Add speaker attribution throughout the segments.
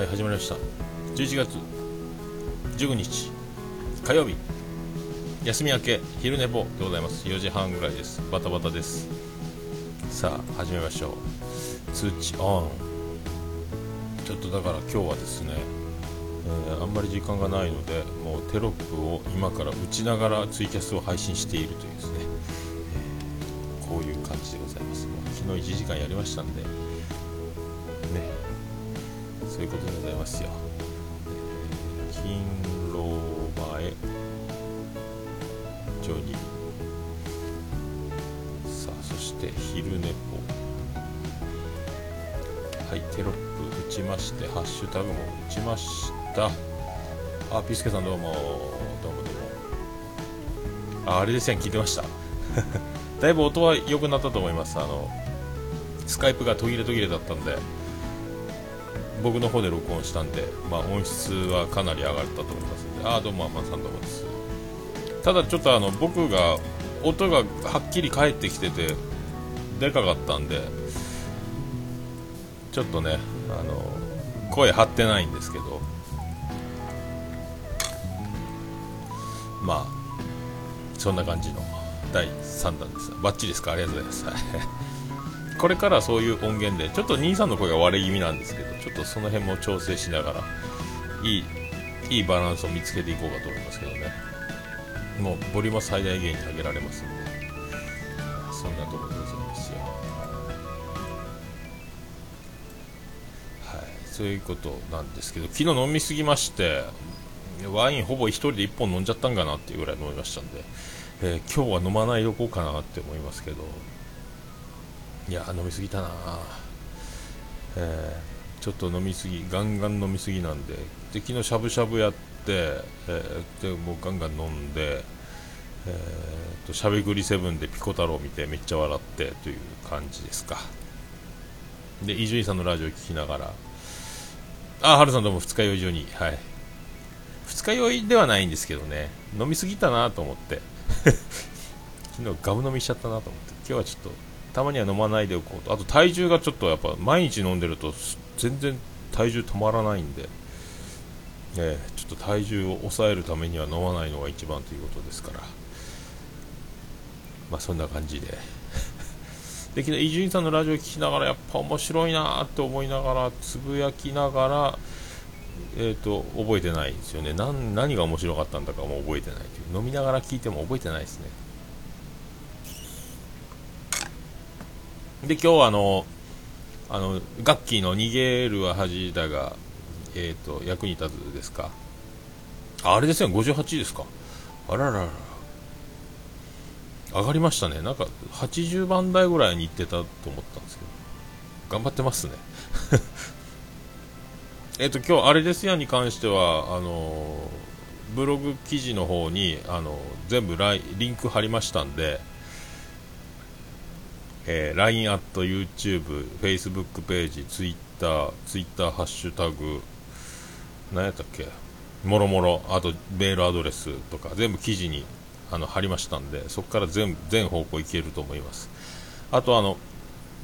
Speaker 1: はい始まりました。11月15日火曜日。休み明け昼寝坊でございます。4時半ぐらいです。バタバタです。さあ始めましょう。通知オン。ちょっとだから今日はですね、えー、あんまり時間がないのでもうテロップを今から打ちながらツイキャスを配信しているというですね、えー、こういう感じでございます。もう昨日1時間やりましたんでタグも打ちました。あピスケさんどうも。どうもどうも。ああれですね聞いてました。だいぶ音は良くなったと思います。あのスカイプが途切れ途切れだったんで僕の方で録音したんで、まあ、音質はかなり上がったと思いますので、ああ、どうも、アマさんどうもです。ただ、ちょっとあの僕が音がはっきり返ってきてて、でかかったんで、ちょっとね、あの声張ってないんですけど、まあ、そんな感じの第3弾です。バッチリですか？ありがとうございます。これからそういう音源でちょっと兄さんの声が割れ気味なんですけどちょっとその辺も調整しながらいいいいバランスを見つけていこうかと思いますけどねもうボリューム最大限に上げられますんでそういうことなんですけど昨日飲みすぎましてワインほぼ1人で1本飲んじゃったんかなっていうぐらい飲みましたんで、えー、今日は飲まないどこうかなって思いますけどいや飲みすぎたな。えー、ちょっと飲みすぎガンガン飲みすぎなんでで昨日しゃぶしゃぶやって、えー、でもうガンガン飲んでえーと、しゃべくりセブンでピコ太郎見てめっちゃ笑ってという感じですか。で伊集院さんのラジオ聞きながらあはるさんどうも二日酔い中に。はい。二日酔いではないんですけどね。飲みすぎたなと思って。昨日ガブ飲みしちゃったなと思って。今日はちょっとたまには飲まないでおこうと。あと体重がちょっとやっぱ毎日飲んでると全然体重止まらないんで、え、ちょっと体重を抑えるためには飲まないのが一番ということですから。まあそんな感じで。で昨日伊集院さんのラジオを聞きながらやっぱ面白いなって思いながらつぶやきながらえーと、覚えてないですよね何何が面白かったんだかも覚えてないという飲みながら聞いても覚えてないですねで、今日はあの、あの、ガッキーの逃げるは恥だが、え、ー、と、役に立つですか？あれですね、58ですか。あららら。上がりましたね。なんか、80番台ぐらいに行ってたと思ったんですけど。頑張ってますね。えっと、今日、あれですやに関しては、あのブログ記事の方に、あの全部ライリンク貼りましたんで、えー、LINE アット YouTube、Facebook ページ、Twitter、Twitter ハッシュタグ、何やったっけ、もろもろ、あとメールアドレスとか、全部記事にあの貼りましたんで、そこから全全方向いけると思います。あと、あの、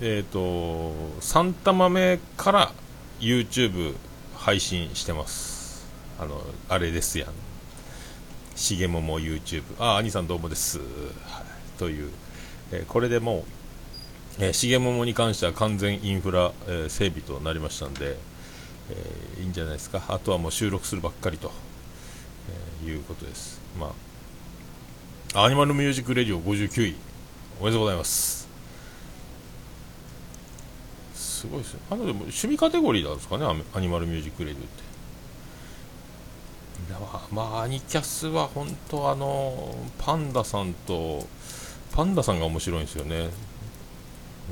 Speaker 1: えっ、ー、と、サンタ豆から YouTube 配信してます。あの、あれですやん。しげもも YouTube。あ、兄さんどうもです。はい、という、えー、これでもう、えー、重桃に関しては完全インフラ、えー、整備となりましたんで、えー、いいんじゃないですか、あとはもう収録するばっかりと、えいうことです。まあ、アニマルミュージックレディオ59位、おめでとうございます。すごいですね。あのでも趣味カテゴリーなんですかね、アニマルミュージックレディオって。まあ、アニキャスは本当あのパンダさんとパンダさんが面白いんですよね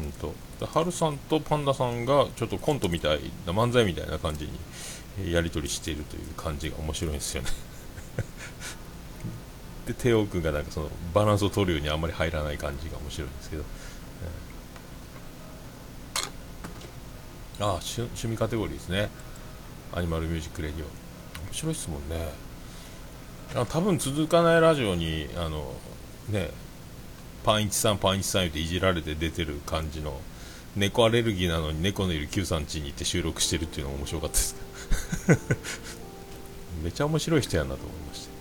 Speaker 1: うんと、ハルさんとパンダさんがちょっとコントみたいな漫才みたいな感じにやり取りしているという感じが面白いんですよねでテオ君がなんかそのバランスを取るようにあんまり入らない感じが面白いんですけど、ああ趣味カテゴリーですね。アニマルミュージックレディオ。面白いっすもんね。あ多分続かないラジオにあのねパンイチさんパンイチさん言っていじられて出てる感じの猫アレルギーなのに猫のいる Q さん家に行って収録してるっていうのが面白かったです めちゃ面白い人やなと思いました、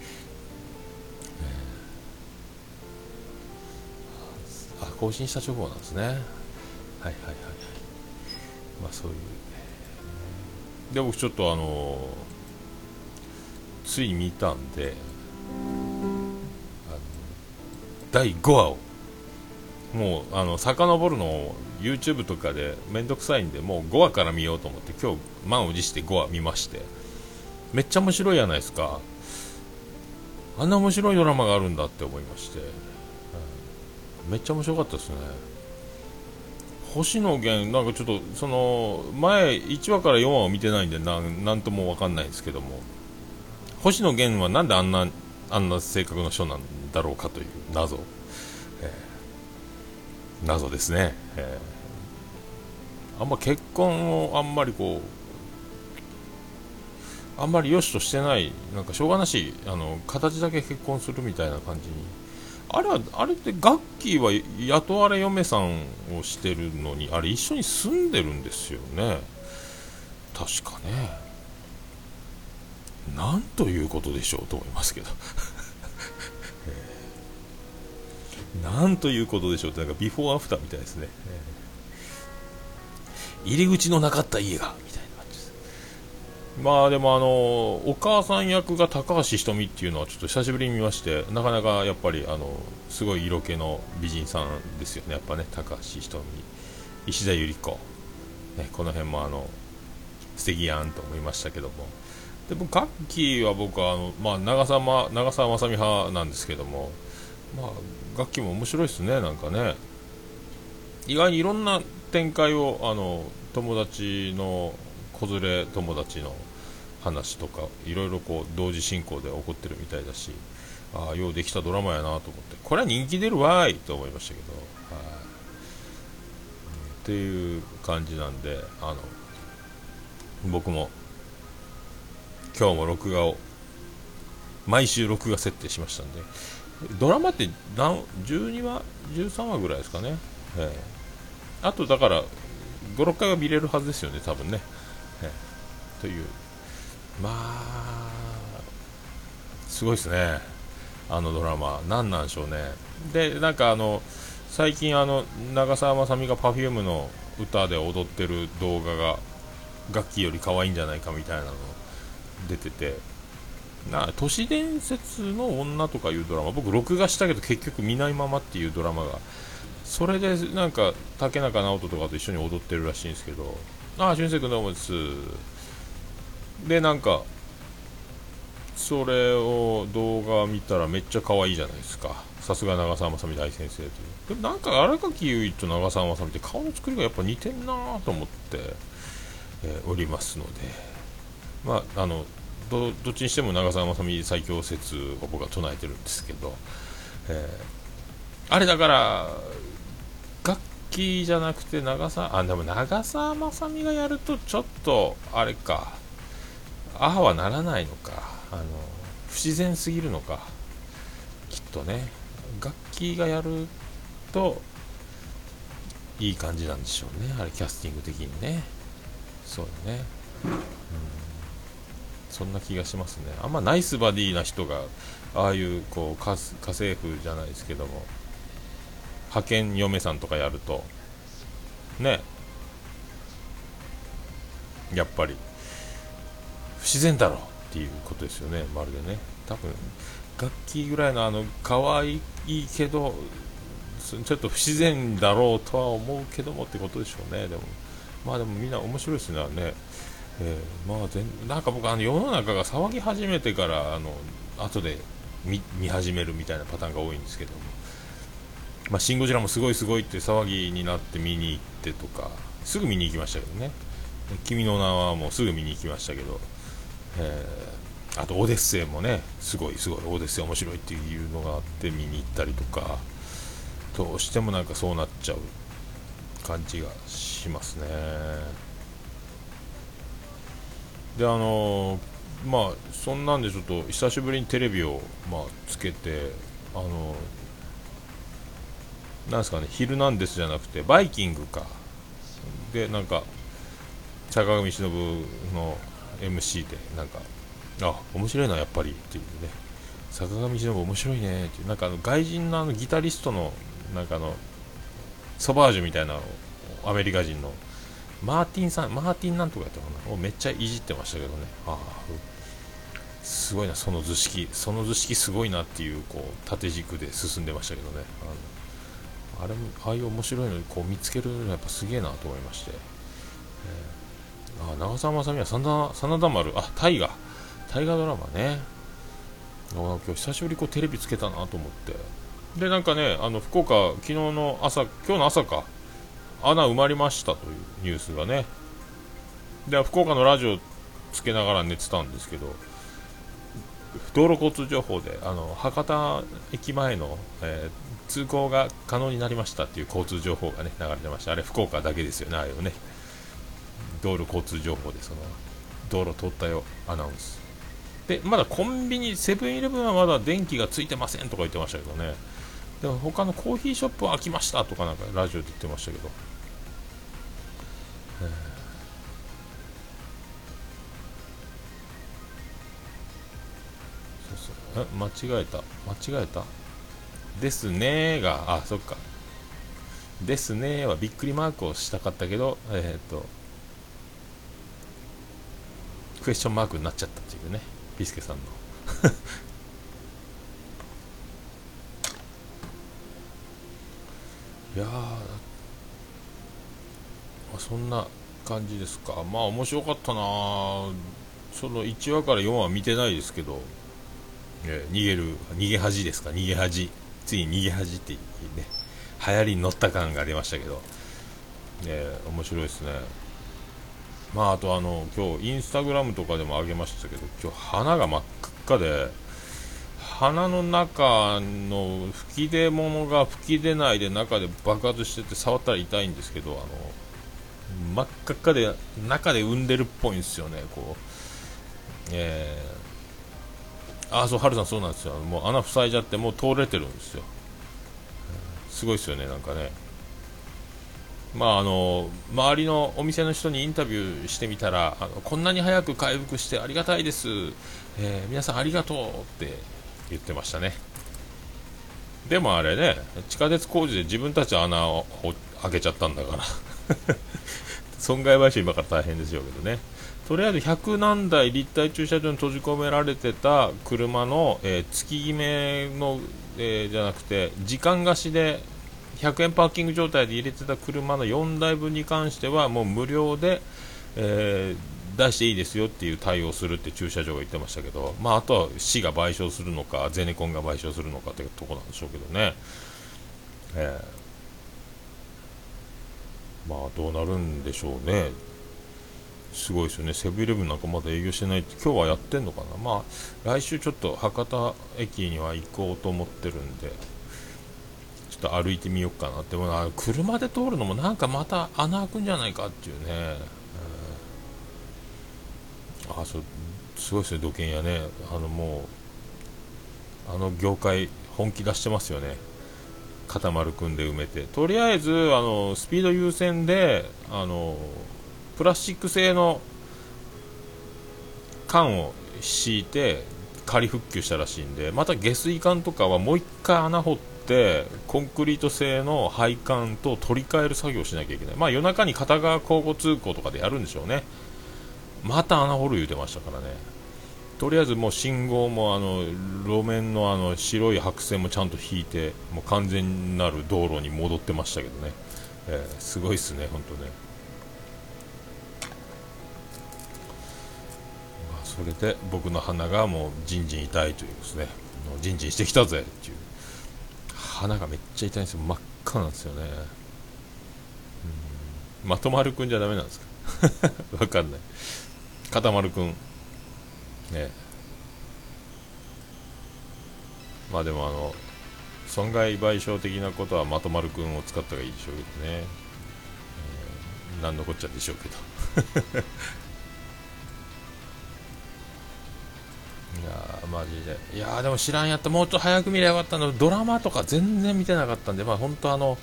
Speaker 1: 更新した直後なんですね。はいはいはい。まあそういう。で僕ちょっとあのつい見たんで第5話をもうあの遡るのを YouTube とかで面倒くさいんでもう5話から見ようと思って今日満を持して5話見ましてめっちゃ面白いじゃないですか。あんな面白いドラマがあるんだって思いまして、めっちゃ面白かったですね。星野源なんかちょっとその前1話から4話を見てないんでなんとも分かんないですけども。星野源はなんであんなあんな性格の人なんだろうかという謎、えー、謎ですね、えー、あんま結婚をあんまりこうあんまり良しとしてないなんかしょうがなしあの形だけ結婚するみたいな感じにあれはあれってガッキーは雇われ嫁さんをしてるのにあれ一緒に住んでるんですよね。確かね。なんということでしょうと思いますけど。なんということでしょうってなんかビフォーアフターみたいですね、入り口のなかった家が。まあでもあのお母さん役が高橋ひとみっていうのはちょっと久しぶりに見ましてなかなかやっぱりあのすごい色気の美人さんですよね。やっぱね高橋ひとみ石田ゆり子、ね、この辺もあの素敵やんと思いましたけども。でもガッキーは僕はあの、まあ、長澤長澤まさみ派なんですけども、まあ、楽器も面白いですね、なんかね。意外にいろんな展開をあの友達の子連れ友達の話とかいろいろこう同時進行で起こってるみたいだしああようできたドラマやなと思ってこれは人気出るわーいと思いましたけど、っていう感じなんであの僕も今日も録画を毎週録画設定しましたんでドラマって何12話13話ぐらいですかね、えー、あとだから56回は見れるはずですよね多分ね、という。まあすごいですね。あのドラマ。何なんでしょうね。でなんかあの最近あの長澤まさみが Perfume の歌で踊ってる動画が楽器より可愛いんじゃないかみたいなの出てて。な都市伝説の女とかいうドラマ。僕録画したけど結局見ないままっていうドラマが。それでなんか竹中直人とかと一緒に踊ってるらしいんですけど。ああ俊く君どうもです？でなんかそれを動画見たらめっちゃ可愛いじゃないですか。さすが長澤まさみ大先生という。でもなんか荒垣結衣と長澤まさみって顔の作りがやっぱ似てんなと思って、えー、おりますので。まああのどどっちにしても長澤まさみ最強説を僕は唱えてるんですけど、えー、あれだから楽器じゃなくて長澤あでも長澤まさみがやるとちょっとあれか。あはならないのか。あの不自然すぎるのか。きっとね。楽器がやるといい感じなんでしょうね。あれキャスティング的にね。そうだね、うん。そんな気がしますね。あんまナイスバディな人がああいうこう家政婦じゃないですけども。派遣嫁さんとかやると。ね。やっぱり。不自然だろうっていうことですよねまるでね。多分楽器ぐらいのあの可愛いけどちょっと不自然だろうとは思うけどもってことでしょうねでも。まあでもみんな面白いですねね。えー、まあ全なんか僕あの世の中が騒ぎ始めてからあの後で見始めるみたいなパターンが多いんですけども、まあ、シン・ゴジラもすごいすごいって騒ぎになって見に行ってとかすぐ見に行きましたけどね。君の名はもうすぐ見に行きましたけど、えー、あとオデッセイもねすごいすごいオデッセイ面白いっていうのがあって見に行ったりとかどうしてもなんかそうなっちゃう感じがしますね。であの、まあそんなんでちょっと久しぶりにテレビをまあつけてあのー、なんですかね「ヒルナンデス」じゃなくて「バイキングか」でなんか坂上忍の MC でなんかあ面白いなやっぱりっていうね。坂上忍面白いねってなんかあの外人のあのギタリストのなんかあのソバージュみたいなアメリカ人のマーティンさんマーティンなんとかやったかな？をめっちゃいじってましたけどね。ああすごいなその図式。その図式すごいなっていうこう縦軸で進んでましたけどね。あのあれもああいう面白いのこう見つけるのやっぱすげえなと思いまして、えー、あ長澤まさみは真田真田丸。あ大河。大河ドラマね。今日久しぶりこうテレビつけたなと思って。でなんかねあの福岡昨日の朝今日の朝か。穴埋まりましたというニュースがね。で福岡のラジオつけながら寝てたんですけど道路交通情報であの博多駅前の、えー、通行が可能になりましたっていう交通情報がね流れてました。あれ福岡だけですよねああいうね。道路交通情報でその道路通ったよアナウンス。でまだコンビニセブンイレブンはまだ電気がついてませんとか言ってましたけどね。でも他のコーヒーショップは開きましたとかなんかラジオで言ってましたけど、えー、そうそう。え間違えた。間違えた？ですねがあそっか。ですねはびっくりマークをしたかったけどえっ、とクエスチョンマークになっちゃったっていうねピスケさんの。いやそんな感じですか。まあ面白かったな。その1話から4話見てないですけど、え、逃げる逃げ恥ですか。逃げ恥。ついに逃げ恥っていうね。流行りに乗った感が出ましたけど、えー、面白いですね。まああとあの今日インスタグラムとかでも上げましたけど今日花が真っ赤で鼻の中の吹き出物が吹き出ないで中で爆発してて触ったら痛いんですけどあの真っ赤っかで中で産んでるっぽいんですよねこう。えー、あそうハルさんそうなんですよ。もう穴塞いじゃってもう通れてるんですよ。すごいですよねなんかね。まああの周りのお店の人にインタビューしてみたらあのこんなに早く回復してありがたいです、えー、皆さんありがとうって言ってましたね。でもあれね地下鉄工事で自分たち穴を開けちゃったんだから。損害賠償今から大変ですよけどね。とりあえず100何台立体駐車場に閉じ込められてた車の、えー、月決めの、えー、じゃなくて時間貸しで100円パーキング状態で入れてた車の4台分に関してはもう無料で、えー出していいですよっていう対応するって駐車場が言ってましたけど、まあ、あとは市が賠償するのかゼネコンが賠償するのかっていうとこなんでしょうけどね、えー、まあどうなるんでしょうね。すごいですよね。セブンイレブンなんかまだ営業してないって今日はやってんのかな。まあ来週ちょっと博多駅には行こうと思ってるんで。と歩いてみようかなって車で通るのもなんかまた穴開くんじゃないかっていうね。あそうすごいですね土建屋ね。あのもうあの業界本気出してますよね。塊組んで埋めて。とりあえずあのスピード優先であのプラスチック製の缶を敷いて仮復旧したらしいんでまた下水管とかはもう1回穴掘ってコンクリート製の配管と取り替える作業をしなきゃいけない。まあ夜中に片側交互通行とかでやるんでしょうね。また穴掘る言うてましたからね。とりあえずもう信号もあの路面のあの白い白線もちゃんと引いてもう完全なる道路に戻ってましたけどね、えー、すごいっすね、本当ね。まあ、それで僕の鼻がもうじんじん痛いというですね、じんじんしてきたぜっていう、鼻がめっちゃ痛いんですよ、真っ赤なんですよね。うん。まとまるくんじゃだめなんですか？わかんない。か丸くん。ね。まあでもあの損害賠償的なことはまとまるくんを使った方がいいでしょうけどね、えー、何のこっちゃでしょうけど。マジで。いやでも知らんやった。もうちょっと早く見ればよかったの。ドラマとか全然見てなかったんでまあ本当あの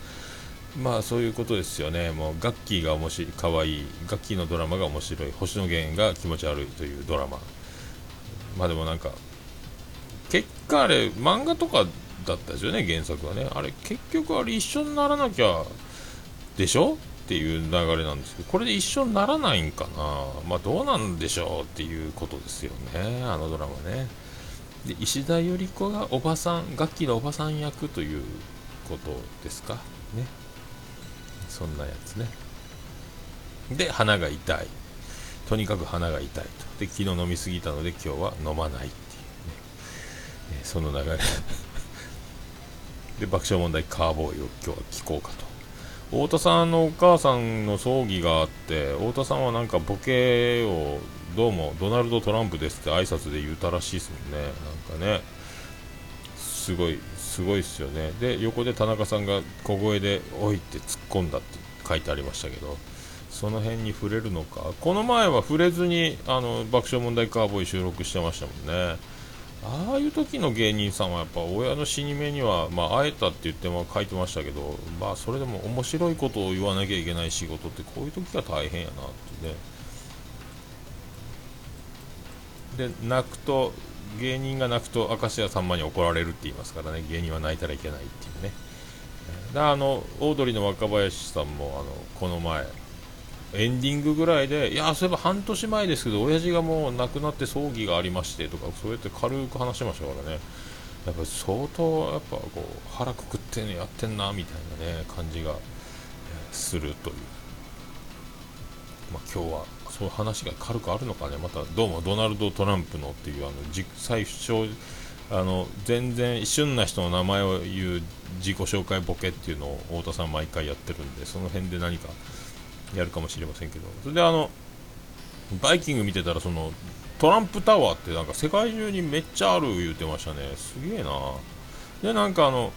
Speaker 1: まあそういうことですよね、もうガッキーが面白い、可愛いガッキーのドラマが面白い、星野源が気持ち悪いというドラマ、まあでもなんか、結果あれ、漫画とかだったですよね、原作はね、あれ、結局あれ、一緒にならなきゃでしょ？っていう流れなんですけど、これで一緒にならないんかな、まあどうなんでしょうっていうことですよね、あのドラマね。で石田ゆり子がおばさん、楽器のおばさん役ということですか？ね。そんなやつね。で鼻が痛い。とにかく鼻が痛いと。で昨日飲みすぎたので今日は飲まないっていうね、その流れ。で爆笑問題カーボーイを今日は聞こうかと。太田さんのお母さんの葬儀があって太田さんはなんかボケをどうもドナルド・トランプですって挨拶で言うたらしいですもんね。なんかね。すごいすごいですよね。で横で田中さんが小声で「おい」って突っ込んだって書いてありましたけどその辺に触れるのか。この前は触れずにあの爆笑問題カーボーイ収録してましたもんね。ああいう時の芸人さんはやっぱ親の死に目には、まあ、会えたって言っても書いてましたけど、まあ、それでも面白いことを言わなきゃいけない仕事ってこういう時が大変やなってね。で泣くと芸人が泣くと明石家さんまに怒られるって言いますからね。芸人は泣いたらいけないっていうね。だあのオードリーの若林さんもあのこの前エンディングぐらいでいやそういえば半年前ですけど親父がもう亡くなって葬儀がありましてとかそうやって軽く話しましたからね。やっぱり相当やっぱこう腹くくってやってんなみたいなね感じがするという、まあ、今日はそう話が軽くあるのかね、またどうもドナルド・トランプのっていう、あの最初あの全然旬な人の名前を言う自己紹介ボケっていうのを太田さん毎回やってるんで、その辺で何かやるかもしれませんけど、それであのバイキング見てたら、そのトランプタワーってなんか世界中にめっちゃある言うてましたね、すげえな。で、なんかあの、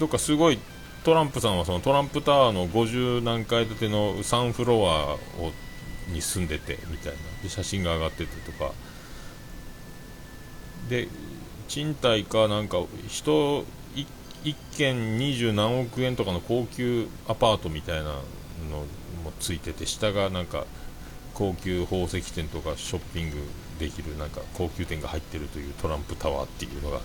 Speaker 1: どっかすごいトランプさんはそのトランプタワーの50何階建ての3フロアをに住んでてみたいな。で写真が上がっててとか。で賃貸かなんか人1軒二十何億円とかの高級アパートみたいなのもついてて下がなんか高級宝石店とかショッピングできるなんか高級店が入ってるというトランプタワーっていうのが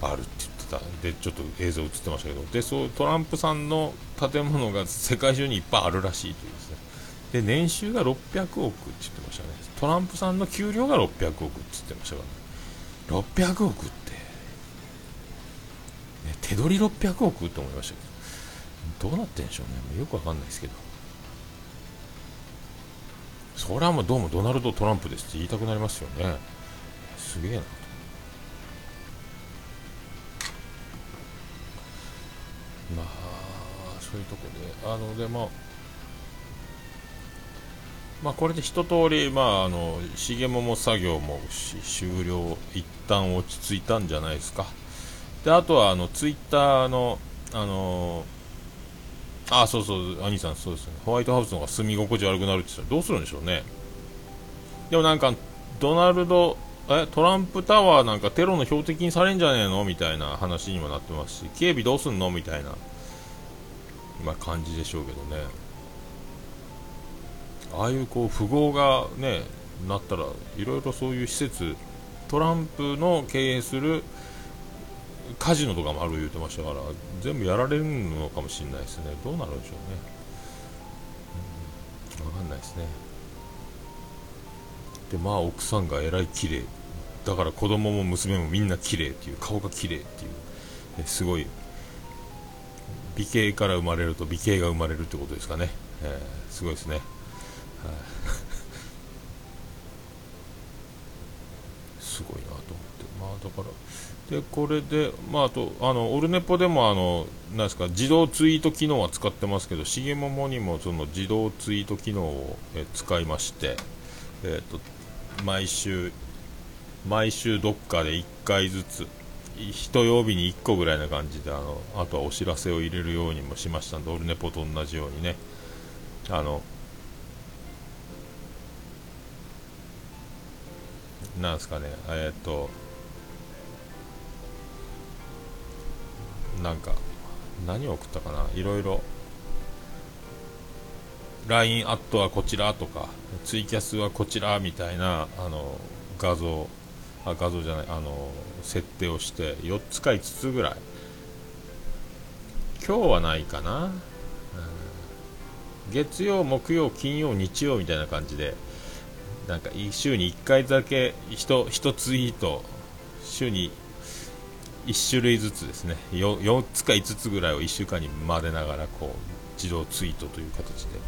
Speaker 1: あるってた。でちょっと映像映ってましたけど。でそうトランプさんの建物が世界中にいっぱいあるらしいというですね。で年収が600億って言ってましたね。トランプさんの給料が600億って言ってましたから。ね600億って、ね、手取り600億って思いましたけど。どうなってんでしょうね。よくわかんないですけど。それはもうどうもドナルド・トランプですって言いたくなりますよね。すげえな。まあそういうとこであのでまあまあこれで一通りまああの重桃作業も終了一旦落ち着いたんじゃないですか。であとはあのツイッターのあのあそうそう兄さんそうですね。ホワイトハウスの方が住み心地悪くなるって言った。らどうするんでしょうね。でもなんかドナルドえトランプタワーなんかテロの標的にされんじゃねえのみたいな話にもなってますし警備どうすんのみたいな、まあ、感じでしょうけどね。ああいうこう富豪がねなったらいろいろそういう施設トランプの経営するカジノとかもある言うてましたから全部やられるのかもしれないですね。どうなるんでしょうね、うん、分かんないですね。でまあ奥さんがえらい綺麗。だから子供も娘もみんな綺麗っていう顔が綺麗っていう、ね、すごい。美形から生まれると美形が生まれるってことですかね、えー、すごいですね、すごいなと思って。まあだからでこれでまああとあのオルネポでもあのなんですか自動ツイート機能は使ってますけど重桃にもその自動ツイート機能を、え使いましてえーと毎週毎週どっかで1回ずつ一曜日に1個ぐらいな感じであのあとはお知らせを入れるようにもしました。んでオルネポと同じようにね。あのなんですかね。えっ、となんか何を送ったかな。いろいろ LINE アットはこちらとかツイキャスはこちらみたいなあの画像あ画像じゃないあの設定をして4つか5つぐらい。今日はないかな、月曜木曜金曜日曜みたいな感じでなんか週に1回だけ 1, 1ツイート週に1種類ずつですね。4, 4つか5つぐらいを1週間に混ぜながらこう自動ツイートという形で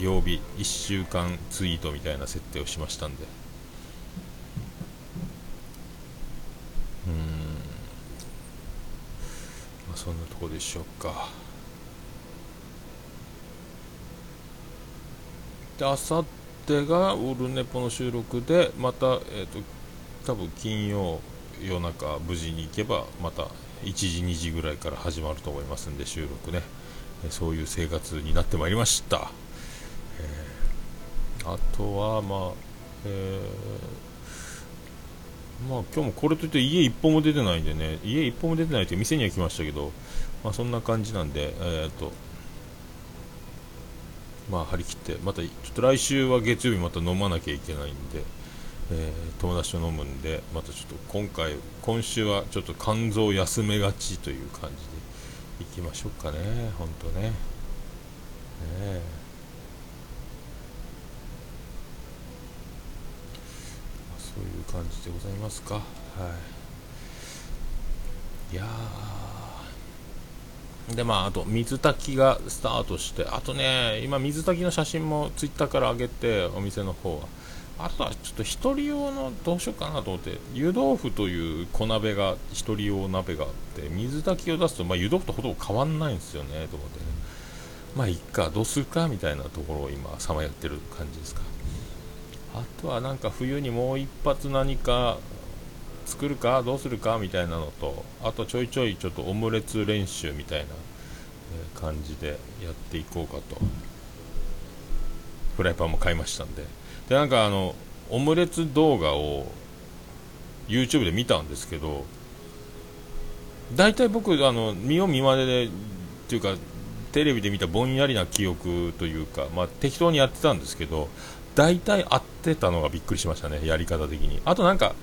Speaker 1: え曜日1週間ツイートみたいな設定をしましたんで。うん。まあそんなとこでしょうか。であさってがオルネポの収録でまたえっ、ー、と多分金曜夜中無事に行けばまた1時2時ぐらいから始まると思いますんで収録ね。そういう生活になってまいりました。あとはまあえー、まあ今日もこれといって家一歩も出てないんでね家一歩も出てないって店には来ましたけどまあそんな感じなんでえー、っとまあ張り切ってまたちょっと来週は月曜日また飲まなきゃいけないんで、えー、友達と飲むんでまたちょっと今回今週はちょっと肝臓休めがちという感じで。いきましょうかね本当ね。ねえ。そういう感じでございますか。はい。いやでまああと水炊きがスタートしてあとね今水炊きの写真もツイッターから上げてお店の方は。あとはちょっと1人用のどうしようかなと思って湯豆腐という小鍋が1人用鍋があって水炊きを出すと、まあ、湯豆腐とほとんど変わんないんですよねと思ってね。まあいっかどうするかみたいなところを今さまやってる感じですか。あとはなんか冬にもう一発何か作るかどうするかみたいなのとあとちょいちょいちょっとオムレツ練習みたいな感じでやっていこうかと。フライパンも買いましたんで。でなんかあのオムレツ動画を YouTube で見たんですけど大体僕あの見よう見まねでっていうかテレビで見たぼんやりな記憶というか、まあ、適当にやってたんですけど大体合ってたのがびっくりしましたね、やり方的に。あとなんか、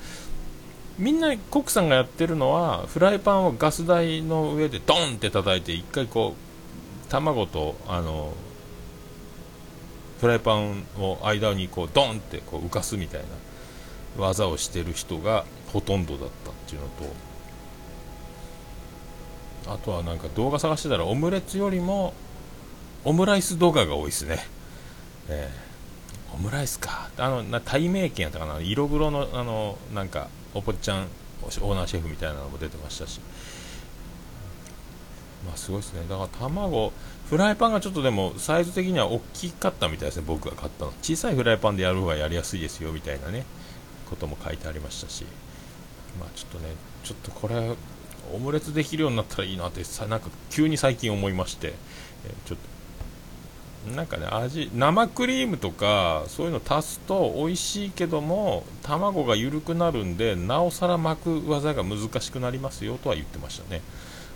Speaker 1: みんなコックさんがやってるのは、フライパンをガス台の上でドンって叩いて、一回こう、卵と、あの、フライパンを間にこうドンってこう浮かすみたいな技をしてる人がほとんどだったっていうのと、あとはなんか動画探してたらオムレツよりもオムライス動画が多いですね。えーオムライスか。あのな対名犬やったかな色黒のあのなんかおぽっちゃんオーナーシェフみたいなのも出てましたし。まあすごいですね。だから卵フライパンがちょっとでもサイズ的には大きかったみたいですね僕が買ったの。小さいフライパンでやる方がやりやすいですよみたいなねことも書いてありましたし。まあちょっとねちょっとこれオムレツできるようになったらいいなってさなんか急に最近思いまして、え、ちょっとなんかね味生クリームとかそういうの足すと美味しいけども卵が緩くなるんでなおさら巻く技が難しくなりますよとは言ってましたね。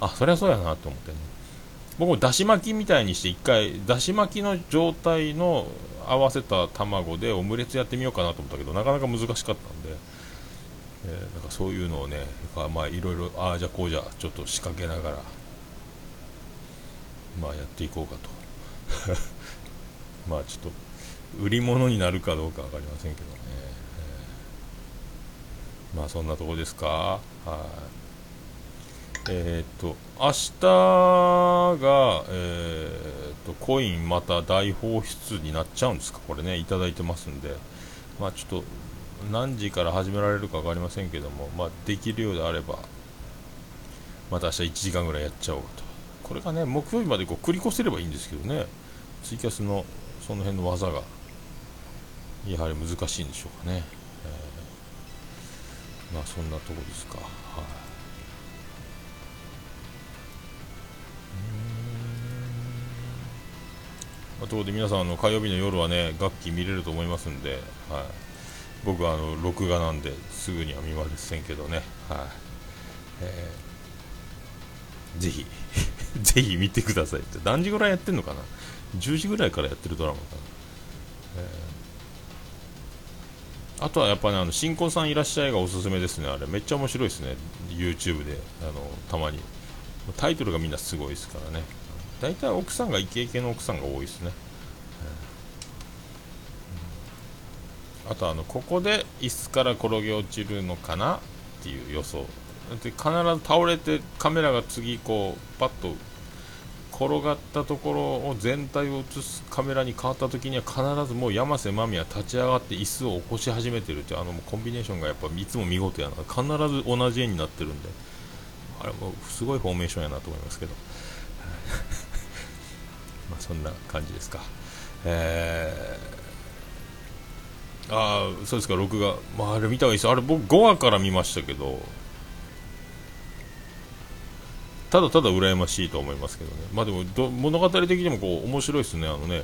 Speaker 1: あそりゃそうやなと思ってね。僕もだし巻きみたいにして一回だし巻きの状態の合わせた卵でオムレツやってみようかなと思ったけどなかなか難しかったんで、えー、なんかそういうのをねまあいろいろああじゃあこうじゃちょっと仕掛けながらまあやっていこうかと。まあちょっと売り物になるかどうか分かりませんけどね、えー、まあそんなとこですか？はい。えー、っと明日が、えー、っとコインまた大放出になっちゃうんですか？これねいただいてますんで。まあちょっと何時から始められるか分かりませんけども、まあ、できるようであればまた明日1時間ぐらいやっちゃおうと。これがね木曜日までこう繰り越せればいいんですけどね。ツイキャスのその辺の技がやはり難しいんでしょうかね、えー、まあそんなとこですか。はい、あ、ところで皆さんの火曜日の夜はね楽器見れると思いますんで、はい、僕はあの録画なんですぐには見ませんけどね、はい。えー、ぜひ ぜひ見てくださいって。何時ぐらいやってんのかな？10時ぐらいからやってるドラマかな、えー、あとはやっぱねあの新婚さんいらっしゃいがおすすめですね。あれめっちゃ面白いですね。YouTube であのたまに。タイトルがみんなすごいですからね。大体奥さんがイケイケの奥さんが多いですね、えー、あとあのここで椅子から転げ落ちるのかなっていう予想。で必ず倒れてカメラが次こうパッと転がったところを全体を映すカメラに変わった時には必ずもう山瀬まみは立ち上がって椅子を起こし始めてるってあのコンビネーションがやっぱいつも見事やな。必ず同じ絵になってるんで。あれもすごいフォーメーションやなと思いますけど。まあそんな感じですか。えー、ああそうですか録画、まあ、あれ見た方がいいです。あれ僕5話から見ましたけどただただ羨ましいと思いますけどね、まあ、でも物語的にもこう面白いですね、あのね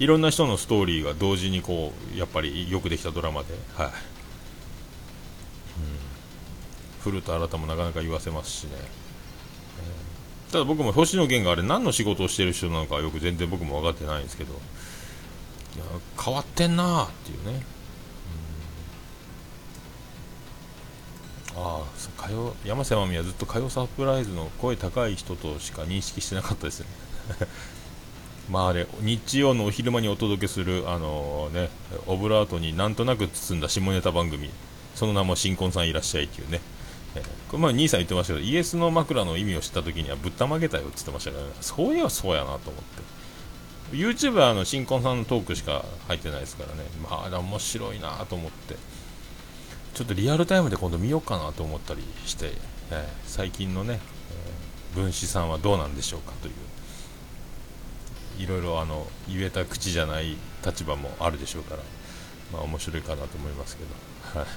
Speaker 1: いろんな人のストーリーが同時にこうやっぱりよくできたドラマで、はい。うん、古田新太もなかなか言わせますしね、ただ僕も星野源があれ何の仕事をしてる人なのかよく全然僕も分かってないんですけど変わってんなーっていうね。ああ歌謡山瀬まみはずっと歌謡サプライズの声高い人としか認識してなかったですね。まああれ日曜のお昼間にお届けするあのー、ねオブラートになんとなく包んだ下ネタ番組その名も新婚さんいらっしゃいっていうね、これま兄さん言ってましたけどイエスの枕の意味を知った時にはぶったまげたよって言ってましたから、ね、そういえばそうやなと思って。YouTube はあの新婚さんのトークしか入ってないですからね。まあ面白いなと思って。ちょっとリアルタイムで今度見ようかなと思ったりして、えー、最近のね、えー、分子さんはどうなんでしょうかという。いろいろあの言えた口じゃない立場もあるでしょうから、まあ、面白いかなと思いますけど、はい。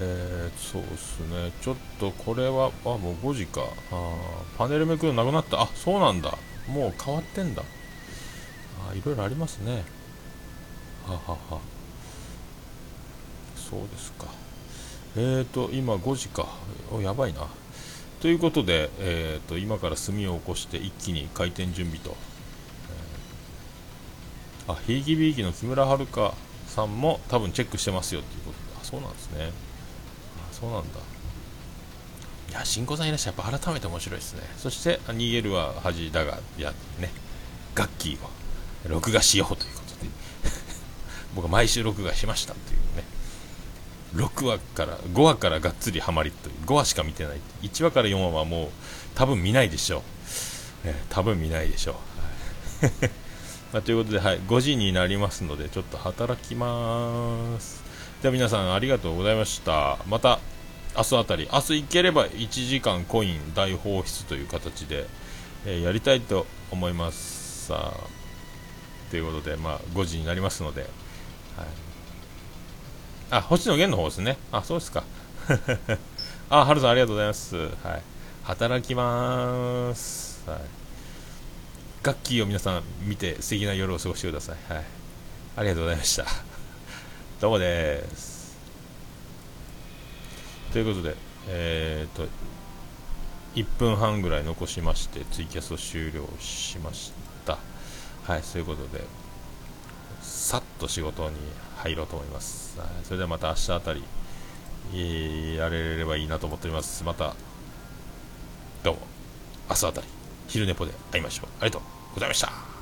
Speaker 1: えー、そうですね。ちょっとこれはあもう5時か。あパネルめくるのなくなった。あそうなんだ。もう変わってんだ。あいろいろありますね。ははは。そうですか。えーと今5時か。おやばいな。ということで、えーと、今から炭を起こして一気に開店準備と、えー、あひいきびいきの木村遥さんも多分チェックしてますよっていうことで。あそうなんですね。そうなんだ。いや新婚さんいらっしゃやっぱ改めて面白いですね。そして逃げるは恥だがやねガッキーを録画しようということで。僕は毎週録画しましたというね。6話から5話からがっつりハマりという。5話しか見てない。1話から4話はもう多分見ないでしょう、えー、多分見ないでしょう、まあ、ということで、はい、5時になりますのでちょっと働きます。では皆さんありがとうございました。また明日あたり明日行ければ1時間コイン大放出という形で、えー、やりたいと思いますさあということで、まあ、5時になりますので、はいあ、星野源の方ですね。あ、そうですか。あ、はるさんありがとうございます。はい。働きまーす。はい。ガッキーを皆さん見て素敵な夜を過ごしてください。はい。ありがとうございました。どうもです。ということで、えー、っと、1分半ぐらい残しまして、ツイキャスを終了しました。はい、そういうことで、さっと仕事に入ろうと思います。それではまた明日あたり、やれればいいなと思っております。また、どうも、明日あたり、昼寝ぽで会いましょう。ありがとうございました。